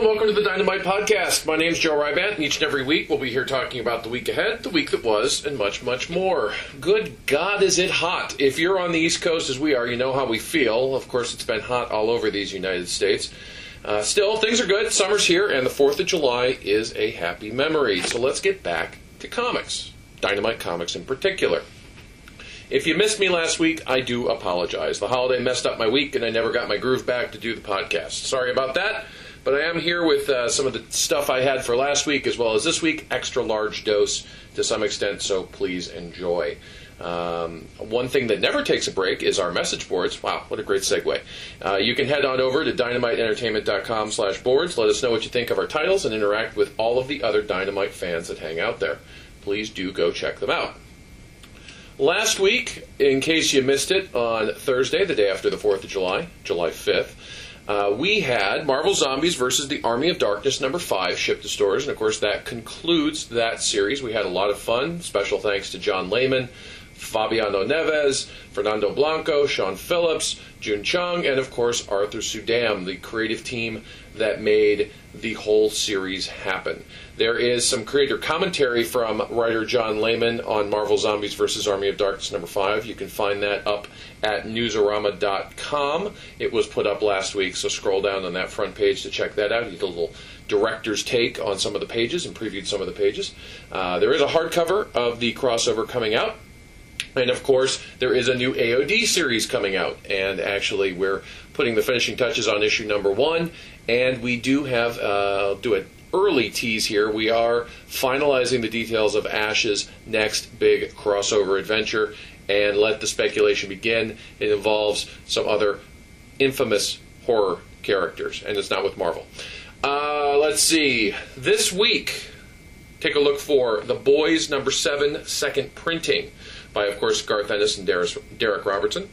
and welcome to the Dynamite Podcast. My name's Joe Rybandt, and each and every week we'll be here talking about the week ahead, the week that was, and much, much more. Good God, is it hot! If you're on the East Coast as we are, you know how we feel. Of course, it's been hot all over these United States. Uh, still, things are good. Summer's here, and the 4th of July is a happy memory. So let's get back to comics, Dynamite Comics in particular. If you missed me last week, I do apologize. The holiday messed up my week, and I never got my groove back to do the podcast. Sorry about that. But I am here with uh, some of the stuff I had for last week as well as this week. Extra large dose to some extent, so please enjoy. Um, one thing that never takes a break is our message boards. Wow, what a great segue. Uh, you can head on over to dynamiteentertainment.com slash boards. Let us know what you think of our titles and interact with all of the other Dynamite fans that hang out there. Please do go check them out. Last week, in case you missed it, on Thursday, the day after the 4th of July, July 5th, uh, we had Marvel Zombies versus the Army of Darkness number five shipped to stores, and of course that concludes that series. We had a lot of fun. Special thanks to John Layman, Fabiano Neves, Fernando Blanco, Sean Phillips, Jun Chung, and of course Arthur Suydam, the creative team that made the whole series happen. There is some creator commentary from writer John Layman on Marvel Zombies vs. Army of Darkness number 5. You can find that up at newsarama.com. It was put up last week, so scroll down on that front page to check that out. You get a little director's take on some of the pages and previewed some of the pages. Uh, there is a hardcover of the crossover coming out. And of course, there is a new AOD series coming out, and actually, we're putting the finishing touches on issue number one. And we do have, uh, do an early tease here. We are finalizing the details of Ash's next big crossover adventure, and let the speculation begin. It involves some other infamous horror characters, and it's not with Marvel. Uh, let's see. This week, take a look for The Boys number seven, second printing, by, of course, Garth Ennis and Darick Robertson.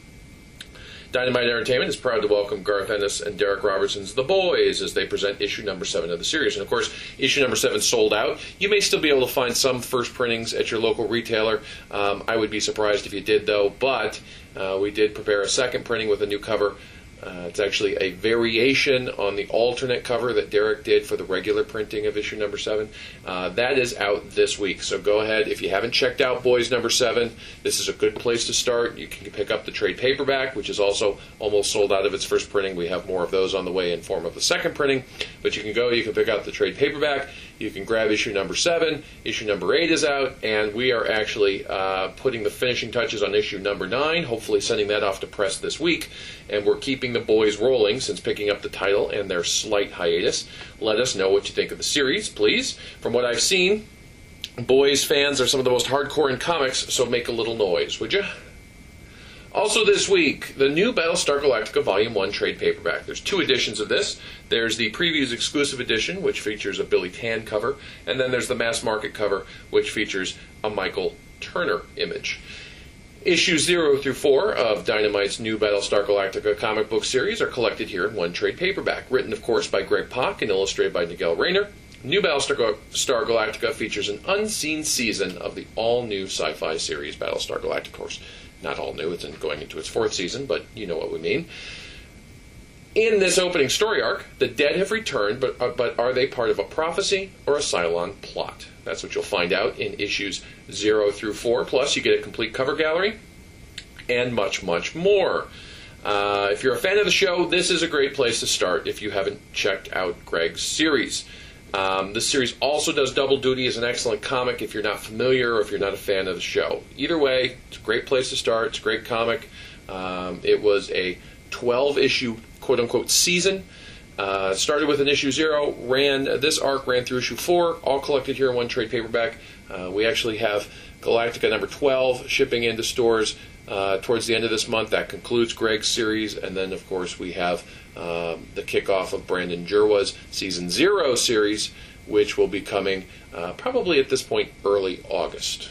Dynamite Entertainment is proud to welcome Garth Ennis and Darick Robertson's The Boys as they present issue number seven of the series. And of course, issue number seven sold out. You may still be able to find some first printings at your local retailer. Um, I would be surprised if you did, though. But uh, we did prepare a second printing with a new cover uh, it's actually a variation on the alternate cover that Darick did for the regular printing of issue number seven. Uh, that is out this week. So go ahead. If you haven't checked out Boys number seven, this is a good place to start. You can pick up the trade paperback, which is also almost sold out of its first printing. We have more of those on the way in form of the second printing. But you can go, you can pick out the trade paperback. You can grab issue number seven. Issue number eight is out, and we are actually uh, putting the finishing touches on issue number nine, hopefully sending that off to press this week. And we're keeping the boys rolling since picking up the title and their slight hiatus. Let us know what you think of the series, please. From what I've seen, boys fans are some of the most hardcore in comics, so make a little noise, would you? Also, this week, the new Battlestar Galactica Volume 1 trade paperback. There's two editions of this. There's the Previews exclusive edition, which features a Billy Tan cover, and then there's the mass market cover, which features a Michael Turner image. Issues 0 through 4 of Dynamite's new Battlestar Galactica comic book series are collected here in one trade paperback, written, of course, by Greg Pak and illustrated by Nigel Raynor. New Battlestar Galactica features an unseen season of the all new sci fi series Battlestar Galactica. Of course, not all new, it's going into its fourth season, but you know what we mean. In this opening story arc, the dead have returned, but, uh, but are they part of a prophecy or a Cylon plot? That's what you'll find out in issues 0 through 4. Plus, you get a complete cover gallery and much, much more. Uh, if you're a fan of the show, this is a great place to start if you haven't checked out Greg's series. Um, this series also does double duty as an excellent comic if you're not familiar or if you're not a fan of the show. Either way, it's a great place to start. It's a great comic. Um, it was a 12 issue quote unquote season. Uh, started with an issue zero, ran this arc ran through issue four, all collected here in one trade paperback. Uh, we actually have Galactica number 12 shipping into stores uh, towards the end of this month. That concludes Greg's series, and then of course we have um, the kickoff of Brandon Jerwa's season zero series, which will be coming uh, probably at this point early August.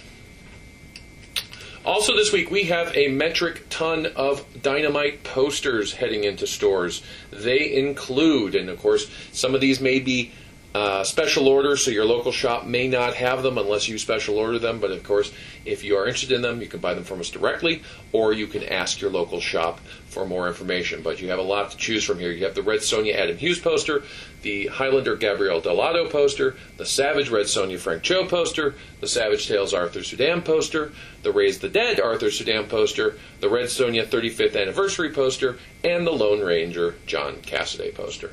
Also, this week we have a metric ton of dynamite posters heading into stores. They include, and of course, some of these may be uh, special order, so your local shop may not have them unless you special order them. But of course, if you are interested in them, you can buy them from us directly, or you can ask your local shop for more information. But you have a lot to choose from here. You have the Red Sonja Adam Hughes poster, the Highlander Gabriele Dell'Otto poster, the Savage Red Sonja Frank Cho poster, the Savage Tales Arthur Suydam poster, the Raise the Dead Arthur Suydam poster, the Red Sonja 35th Anniversary poster, and the Lone Ranger John Cassaday poster.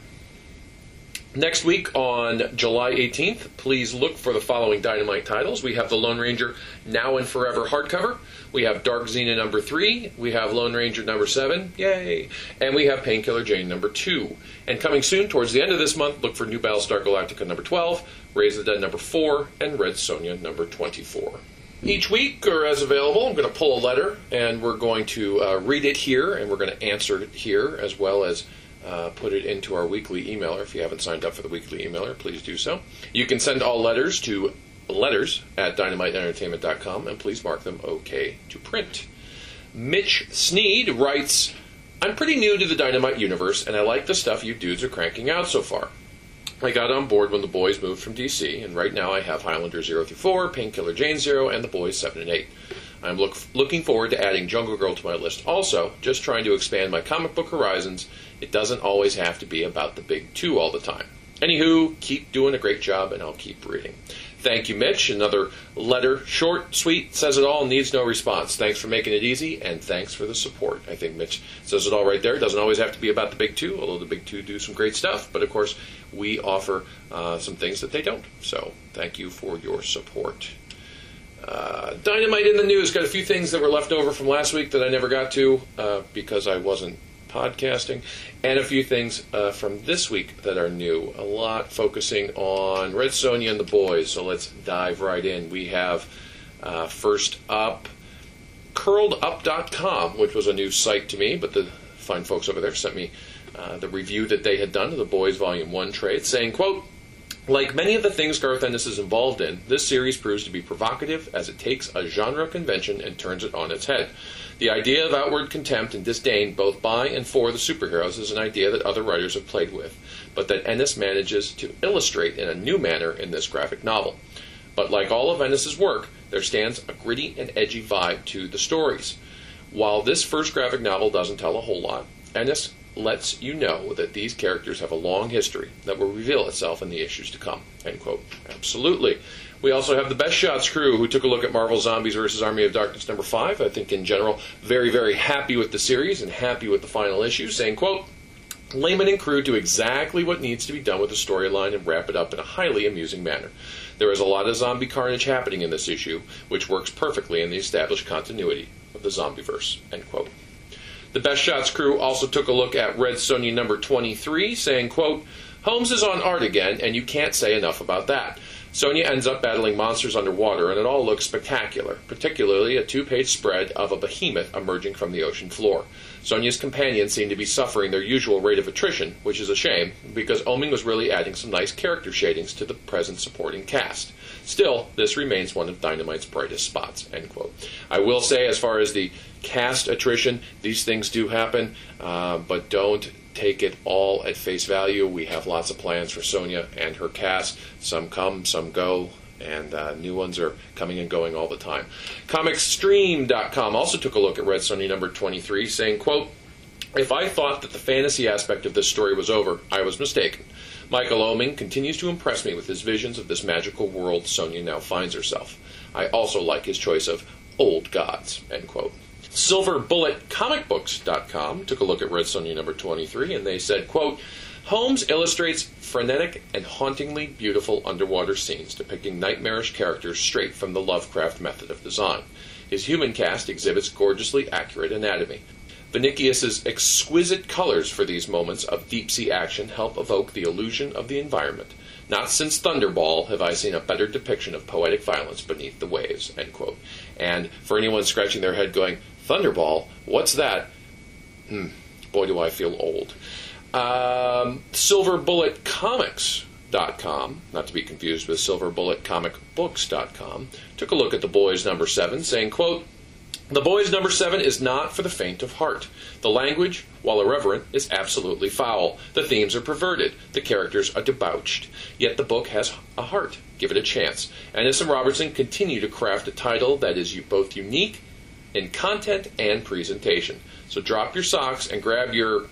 Next week on July 18th, please look for the following Dynamite titles. We have the Lone Ranger Now and Forever hardcover. We have Dark Xena number 3. We have Lone Ranger number 7. Yay! And we have Painkiller Jane number 2. And coming soon, towards the end of this month, look for New Battlestar Galactica number 12, Raise the Dead number 4, and Red Sonja number 24 each week or as available i'm going to pull a letter and we're going to uh, read it here and we're going to answer it here as well as uh, put it into our weekly emailer. If you haven't signed up for the weekly emailer, please do so. You can send all letters to letters at dynamiteentertainment.com and please mark them OK to print. Mitch Sneed writes, I'm pretty new to the Dynamite universe and I like the stuff you dudes are cranking out so far. I got on board when the boys moved from DC, and right now I have Highlander 0 through 4, Painkiller Jane 0, and the boys 7 and 8. I'm look, looking forward to adding Jungle Girl to my list. Also, just trying to expand my comic book horizons. It doesn't always have to be about the big two all the time. Anywho, keep doing a great job, and I'll keep reading. Thank you, Mitch. Another letter, short, sweet, says it all, needs no response. Thanks for making it easy, and thanks for the support. I think Mitch says it all right there. It doesn't always have to be about the big two, although the big two do some great stuff. But of course, we offer uh, some things that they don't. So thank you for your support. Uh, Dynamite in the news. Got a few things that were left over from last week that I never got to uh, because I wasn't podcasting, and a few things uh, from this week that are new. A lot focusing on Red Sonja and the boys. So let's dive right in. We have uh, first up curledup.com, which was a new site to me, but the fine folks over there sent me uh, the review that they had done of the boys volume 1 trade saying quote like many of the things Garth Ennis is involved in, this series proves to be provocative as it takes a genre convention and turns it on its head. The idea of outward contempt and disdain both by and for the superheroes is an idea that other writers have played with, but that Ennis manages to illustrate in a new manner in this graphic novel. But like all of Ennis's work, there stands a gritty and edgy vibe to the stories. While this first graphic novel doesn't tell a whole lot, Ennis lets you know that these characters have a long history that will reveal itself in the issues to come. End quote. Absolutely. We also have the Best Shots crew who took a look at Marvel Zombies vs. Army of Darkness number five. I think in general, very, very happy with the series and happy with the final issue, saying, quote, Layman and crew do exactly what needs to be done with the storyline and wrap it up in a highly amusing manner. There is a lot of zombie carnage happening in this issue, which works perfectly in the established continuity of the zombieverse. End quote. The Best Shots crew also took a look at Red Sonja number 23, saying, quote, Homs is on art again, and you can't say enough about that. Sonja ends up battling monsters underwater, and it all looks spectacular, particularly a two page spread of a behemoth emerging from the ocean floor. Sonja's companions seem to be suffering their usual rate of attrition, which is a shame, because Oeming was really adding some nice character shadings to the present supporting cast. Still, this remains one of Dynamite's brightest spots. End quote. I will say, as far as the cast attrition, these things do happen, uh, but don't take it all at face value. We have lots of plans for Sonja and her cast. Some come, some go, and uh, new ones are coming and going all the time. ComicStream.com also took a look at Red Sonja number 23, saying, quote, if I thought that the fantasy aspect of this story was over, I was mistaken. Michael Oeming continues to impress me with his visions of this magical world Sonja now finds herself. I also like his choice of old gods, end quote. SilverBulletComicBooks.com took a look at Red Sonja number 23, and they said, quote, Homs illustrates frenetic and hauntingly beautiful underwater scenes depicting nightmarish characters straight from the Lovecraft method of design. His human cast exhibits gorgeously accurate anatomy. Vinicius's exquisite colors for these moments of deep sea action help evoke the illusion of the environment. Not since Thunderball have I seen a better depiction of poetic violence beneath the waves. And for anyone scratching their head going, Thunderball? What's that? Hmm, boy, do I feel old. Um, SilverBulletComics.com, not to be confused with SilverBulletComicBooks.com, took a look at The Boys number 7, saying, quote, The Boys number seven is not for the faint of heart. The language, while irreverent, is absolutely foul. The themes are perverted. The characters are debauched. Yet the book has a heart. Give it a chance. And Robertson continue to craft a title that is both unique in content and presentation. So drop your socks and grab your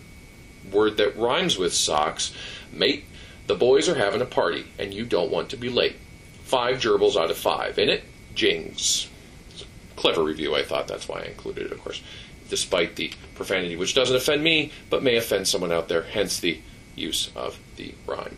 word that rhymes with socks. Mate, the boys are having a party, and you don't want to be late. Five gerbils out of five. In it, Jings clever review, I thought. That's why I included it, of course, despite the profanity, which doesn't offend me, but may offend someone out there, hence the use of the rhyme.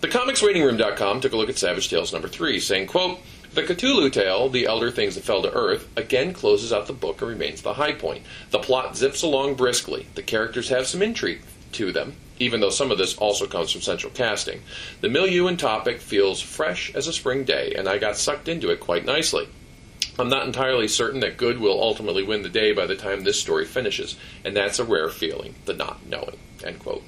TheComicsWaitingRoom.com took a look at Savage Tales number three, saying, quote, the Cthulhu tale, The Elder Things That Fell to Earth, again closes out the book and remains the high point. The plot zips along briskly. The characters have some intrigue to them, even though some of this also comes from central casting. The milieu and topic feels fresh as a spring day, and I got sucked into it quite nicely. I'm not entirely certain that good will ultimately win the day by the time this story finishes, and that's a rare feeling, the not knowing. End quote.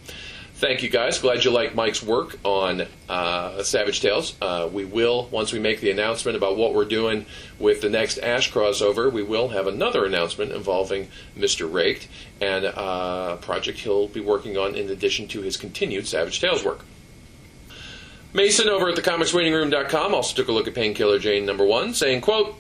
Thank you guys. Glad you like Mike's work on uh, Savage Tales. Uh, we will, once we make the announcement about what we're doing with the next Ash crossover, we will have another announcement involving Mr. Raicht and uh, a project he'll be working on in addition to his continued Savage Tales work. Mason over at thecomicswaitingroom.com also took a look at Painkiller Jane number one, saying, quote,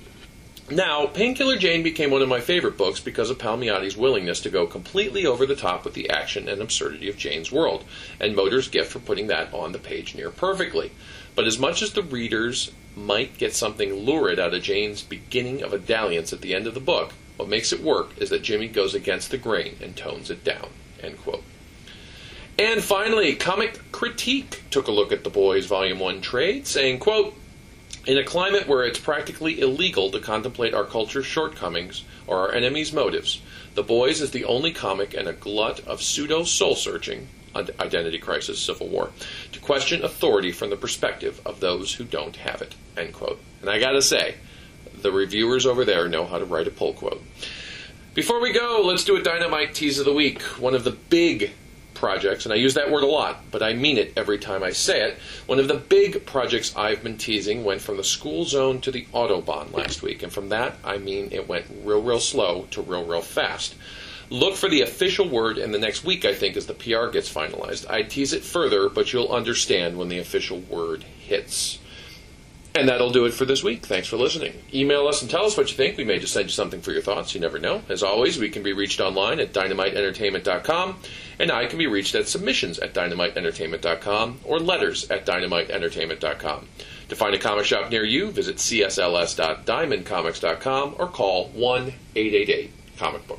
now, Painkiller Jane became one of my favorite books because of Palmiotti's willingness to go completely over the top with the action and absurdity of Jane's world, and Motor's gift for putting that on the page near perfectly. But as much as the readers might get something lurid out of Jane's beginning of a dalliance at the end of the book, what makes it work is that Jimmy goes against the grain and tones it down. And finally, Comic Critique took a look at the Boys Volume 1 trade, saying, quote, in a climate where it's practically illegal to contemplate our culture's shortcomings or our enemies' motives, The Boys is the only comic and a glut of pseudo soul searching, identity crisis, civil war, to question authority from the perspective of those who don't have it. End quote. And I gotta say, the reviewers over there know how to write a pull quote. Before we go, let's do a dynamite tease of the week. One of the big projects, and I use that word a lot, but I mean it every time I say it. One of the big projects I've been teasing went from the school zone to the Autobahn last week, and from that I mean it went real, real slow to real, real fast. Look for the official word in the next week, I think, as the PR gets finalized. I tease it further, but you'll understand when the official word hits. And that'll do it for this week. Thanks for listening. Email us and tell us what you think. We may just send you something for your thoughts. You never know. As always, we can be reached online at dynamiteentertainment.com, and I can be reached at submissions at dynamiteentertainment.com or letters at dynamiteentertainment.com. To find a comic shop near you, visit csls.diamondcomics.com or call 1 888 comic book.